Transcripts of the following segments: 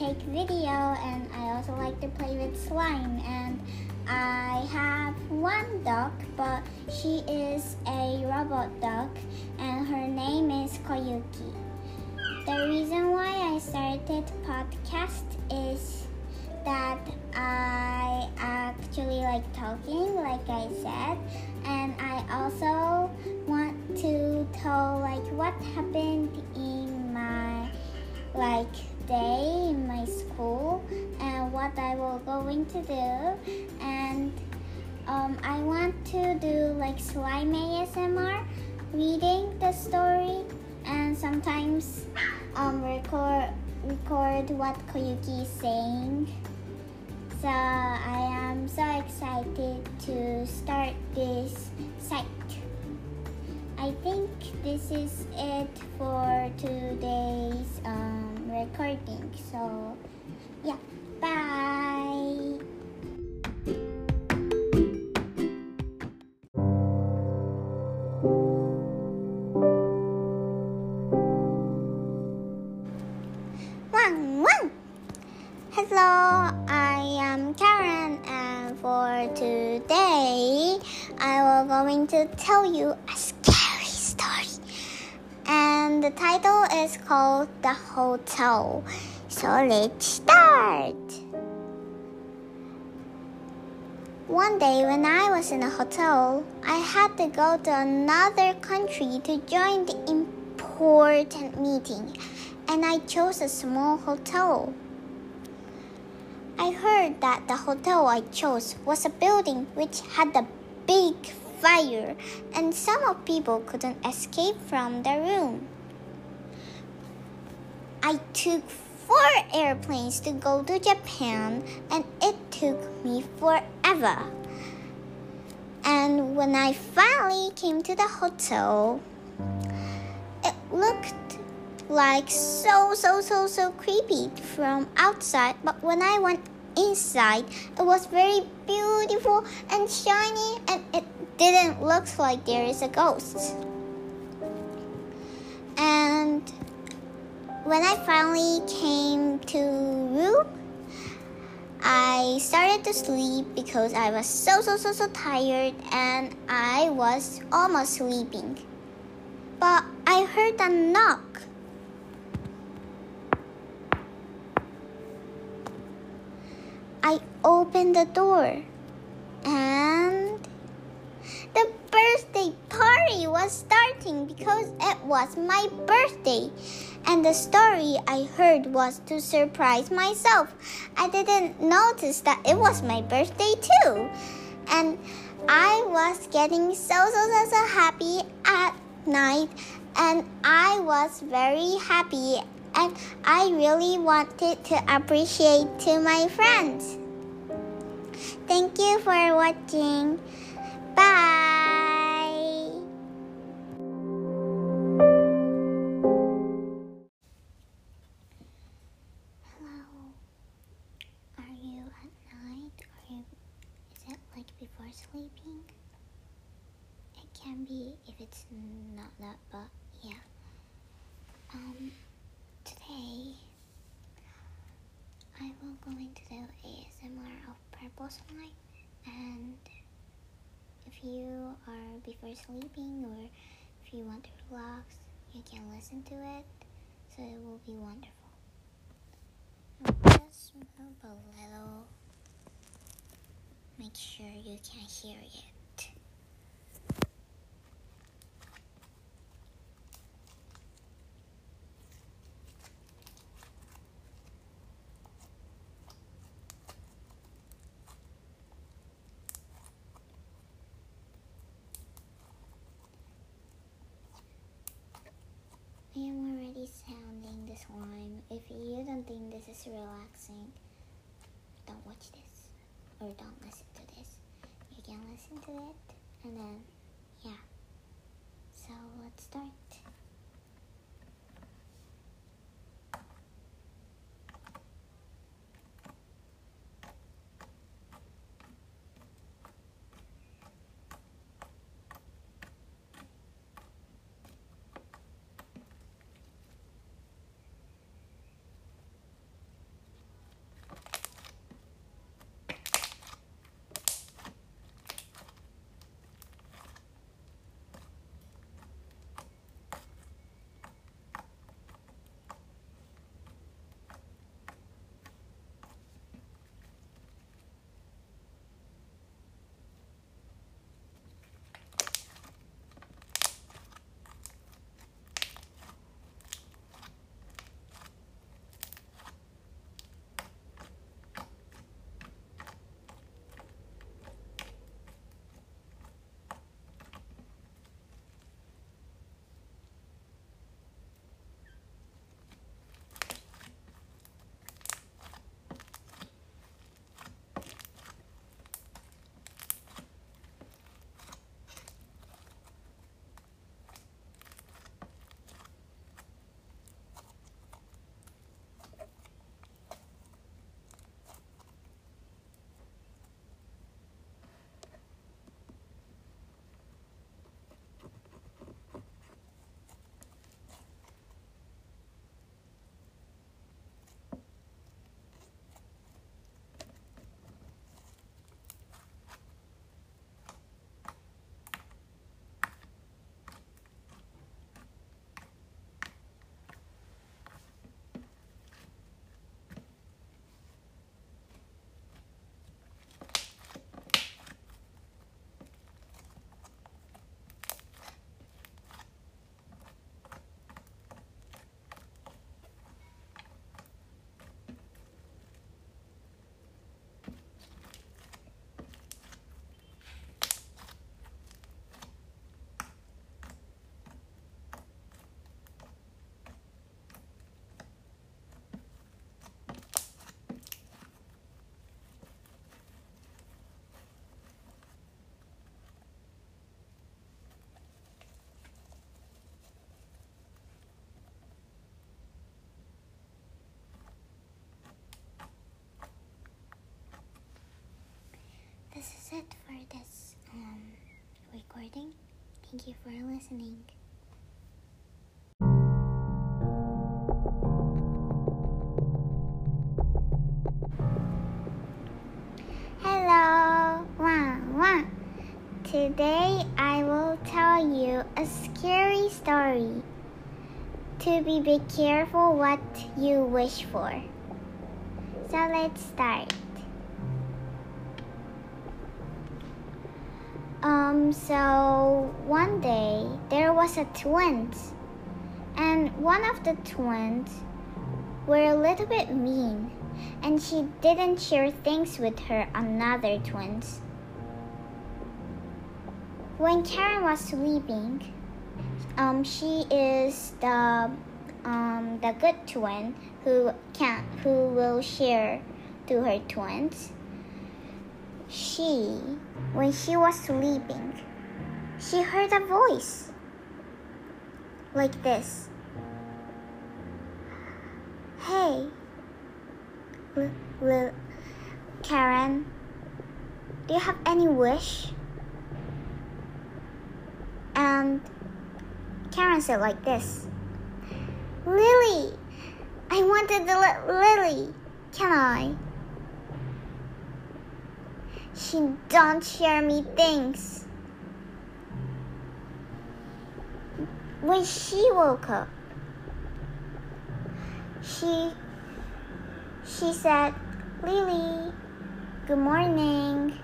take video, and I also like to play with slime. And I have one duck, but she is a robot duck, and her name is Koyuki. The reason why I started podcast is that I actually like talking, like I said, and I also want to tell like what happened in my like day in my school and what I will going to do, and um, I want to do like slime ASMR, reading the story, and sometimes um, record record what Koyuki is saying. So I am so excited to start this site. I think this is it for today's um, recording. So yeah, bye. Wang wang. Hello, I am Karen, and for today, I will going to tell you. And the title is called The Hotel. So let's start. One day when I was in a hotel, I had to go to another country to join the important meeting, and I chose a small hotel. I heard that the hotel I chose was a building which had a big fire and some of people couldn't escape from the room. I took four airplanes to go to Japan and it took me forever. And when I finally came to the hotel, it looked like so so so so creepy from outside but when i went inside it was very beautiful and shiny and it didn't look like there is a ghost and when i finally came to room i started to sleep because i was so so so so tired and i was almost sleeping but i heard a knock I opened the door and the birthday party was starting because it was my birthday. And the story I heard was to surprise myself. I didn't notice that it was my birthday too. And I was getting so so so so happy at night and I was very happy and I really wanted to appreciate to my friends. Thank you for watching. Bye. Sleeping? It can be if it's not that but yeah. Um today I will going to do ASMR of purple slime and if you are before sleeping or if you want to relax you can listen to it so it will be wonderful. Just move a little. Make sure you can hear it. That's it for this um, recording. Thank you for listening. Hello, one, one. Today I will tell you a scary story. To be be careful what you wish for. So let's start. So one day there was a twins, and one of the twins were a little bit mean, and she didn't share things with her another twins. When Karen was sleeping, um, she is the um, the good twin who can who will share to her twins. She, when she was sleeping, she heard a voice like this. Hey, L- L- Karen, do you have any wish? And Karen said like this. Lily, I wanted the li- Lily. Can I? She don't share me things. When she woke up, she she said, Lily, good morning.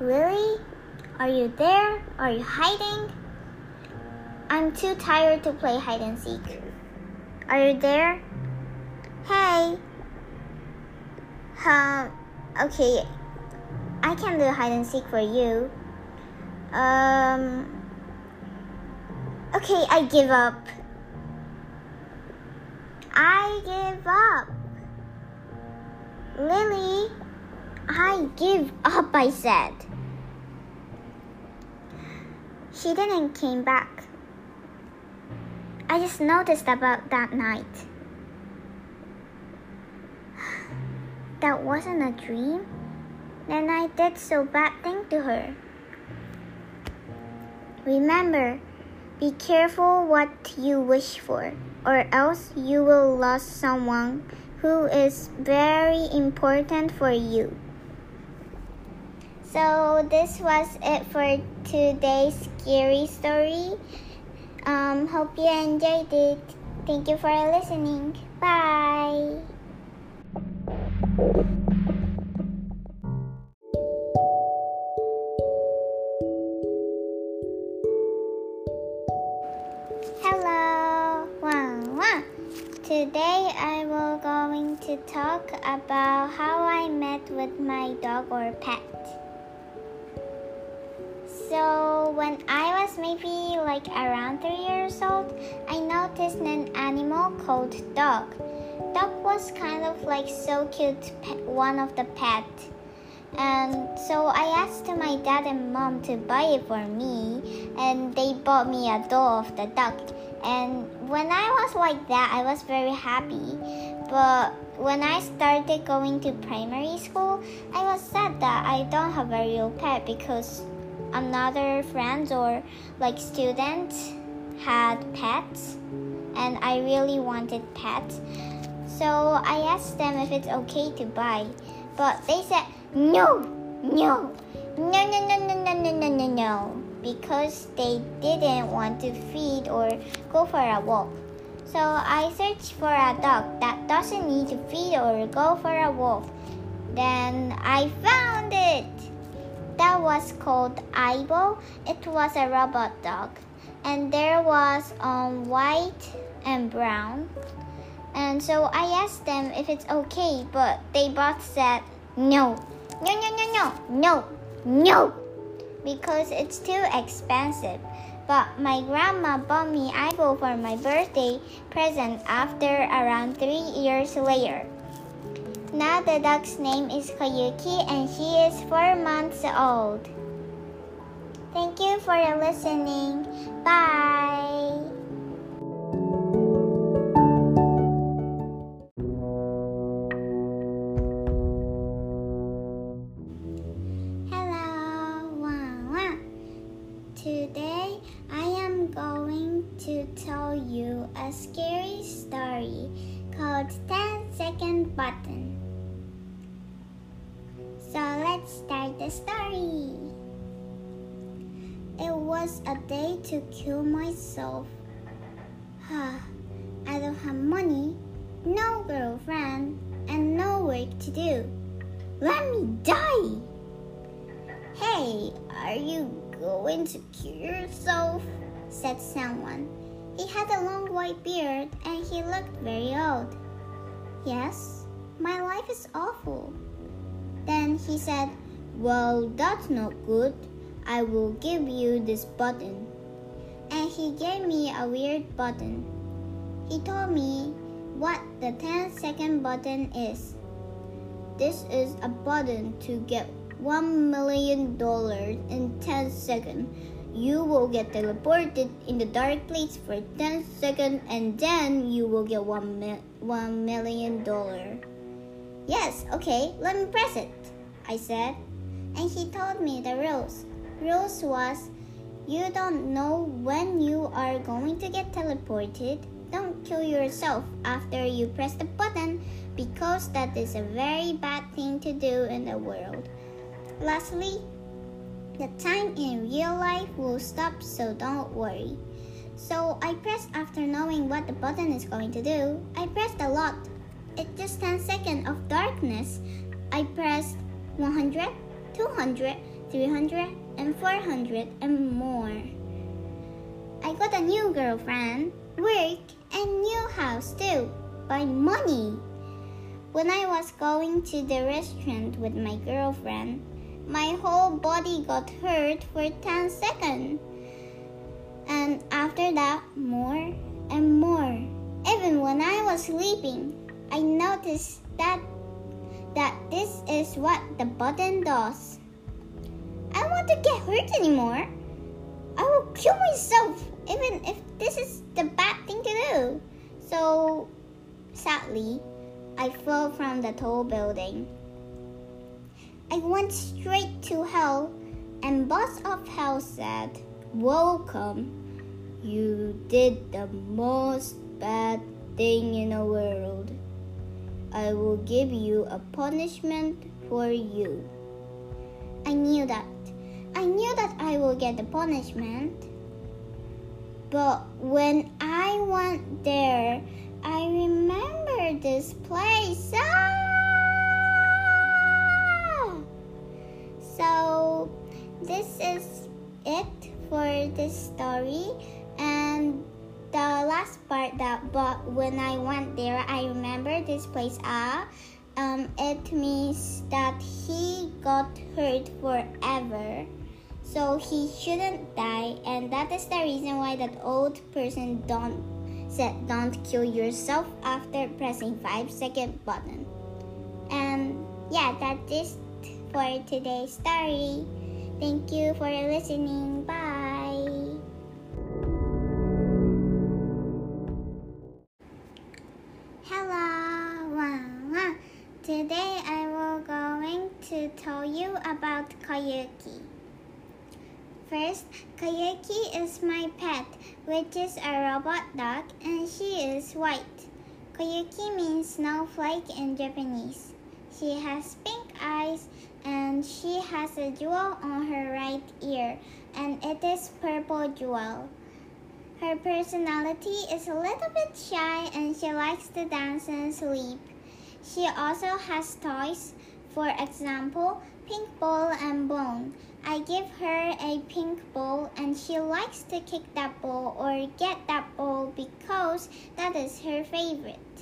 Lily, are you there? Are you hiding? I'm too tired to play hide and seek. Are you there? Hey. Um, okay, I can do hide and seek for you. Um, okay, I give up. I give up. Lily, I give up, I said. She didn't came back. I just noticed about that night. That wasn't a dream. Then I did so bad thing to her. Remember, be careful what you wish for, or else you will lose someone who is very important for you. So this was it for today's scary story. Um, hope you enjoyed it. Thank you for listening. Bye. Today I will going to talk about how I met with my dog or pet. So when I was maybe like around three years old, I noticed an animal called dog. Dog was kind of like so cute, one of the pet. And so I asked my dad and mom to buy it for me, and they bought me a doll of the duck. And when I was like that, I was very happy. But when I started going to primary school, I was sad that I don't have a real pet because another friends or like students had pets, and I really wanted pets. So I asked them if it's okay to buy, but they said no, no, no, no, no, no, no, no, no, no, because they didn't want to feed or go for a walk. So I searched for a dog that doesn't need to feed or go for a walk. Then I found it. That was called Aibo. It was a robot dog, and there was um white and brown. And so I asked them if it's okay, but they both said no. No, no, no, no, no, no, because it's too expensive. But my grandma bought me Aibo for my birthday present after around three years later. Now the dog's name is Koyuki and she is four months old. Thank you for listening. Bye. A scary story called 10 Second Button. So let's start the story. It was a day to kill myself. Huh, I don't have money, no girlfriend, and no work to do. Let me die! Hey, are you going to kill yourself? said someone. He had a long white beard and he looked very old. Yes, my life is awful. Then he said, Well, that's not good. I will give you this button. And he gave me a weird button. He told me what the 10 second button is. This is a button to get $1 million in 10 seconds. You will get teleported in the dark place for 10 seconds and then you will get $1, mi- $1 million. Yes, okay, let me press it, I said. And he told me the rules. Rules was you don't know when you are going to get teleported. Don't kill yourself after you press the button because that is a very bad thing to do in the world. Lastly, the time in real life will stop, so don't worry. So I pressed after knowing what the button is going to do. I pressed a lot. It's just 10 seconds of darkness. I pressed 100, 200, 300, and 400 and more. I got a new girlfriend, work, and new house too, by money. When I was going to the restaurant with my girlfriend, my whole body got hurt for 10 seconds. And after that, more and more. Even when I was sleeping, I noticed that that this is what the button does. I don't want to get hurt anymore. I will kill myself even if this is the bad thing to do. So sadly, I fell from the tall building. I went straight to hell, and boss of hell said, Welcome. You did the most bad thing in the world. I will give you a punishment for you. I knew that. I knew that I will get the punishment. But when I went there, I remember this place. Ah! This is it for this story. And the last part that, but when I went there, I remember this place. Ah, um, it means that he got hurt forever so he shouldn't die and that is the reason why that old person don't said don't kill yourself after pressing 5 second button and yeah that is for today's story thank you for listening bye hello today i will going to tell you about Koyuki. First, Koyuki is my pet, which is a robot dog, and she is white. Koyuki means snowflake in Japanese. She has pink eyes and she has a jewel on her right ear, and it is purple jewel. Her personality is a little bit shy and she likes to dance and sleep. She also has toys, for example, pink ball and bone. I give her a pink ball and she likes to kick that ball or get that ball because that is her favorite.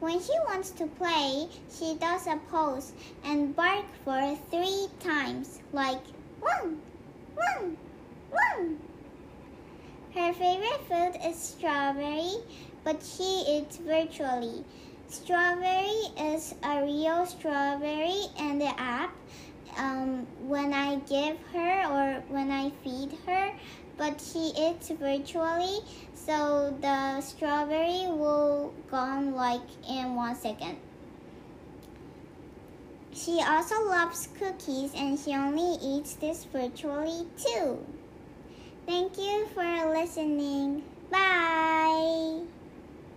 When she wants to play, she does a pose and bark for three times like one, one, one. Her favorite food is strawberry, but she eats virtually. Strawberry is a real strawberry and the app um, when I give her or when I feed her, but she eats virtually, so the strawberry will gone like in one second. She also loves cookies and she only eats this virtually too. Thank you for listening. Bye.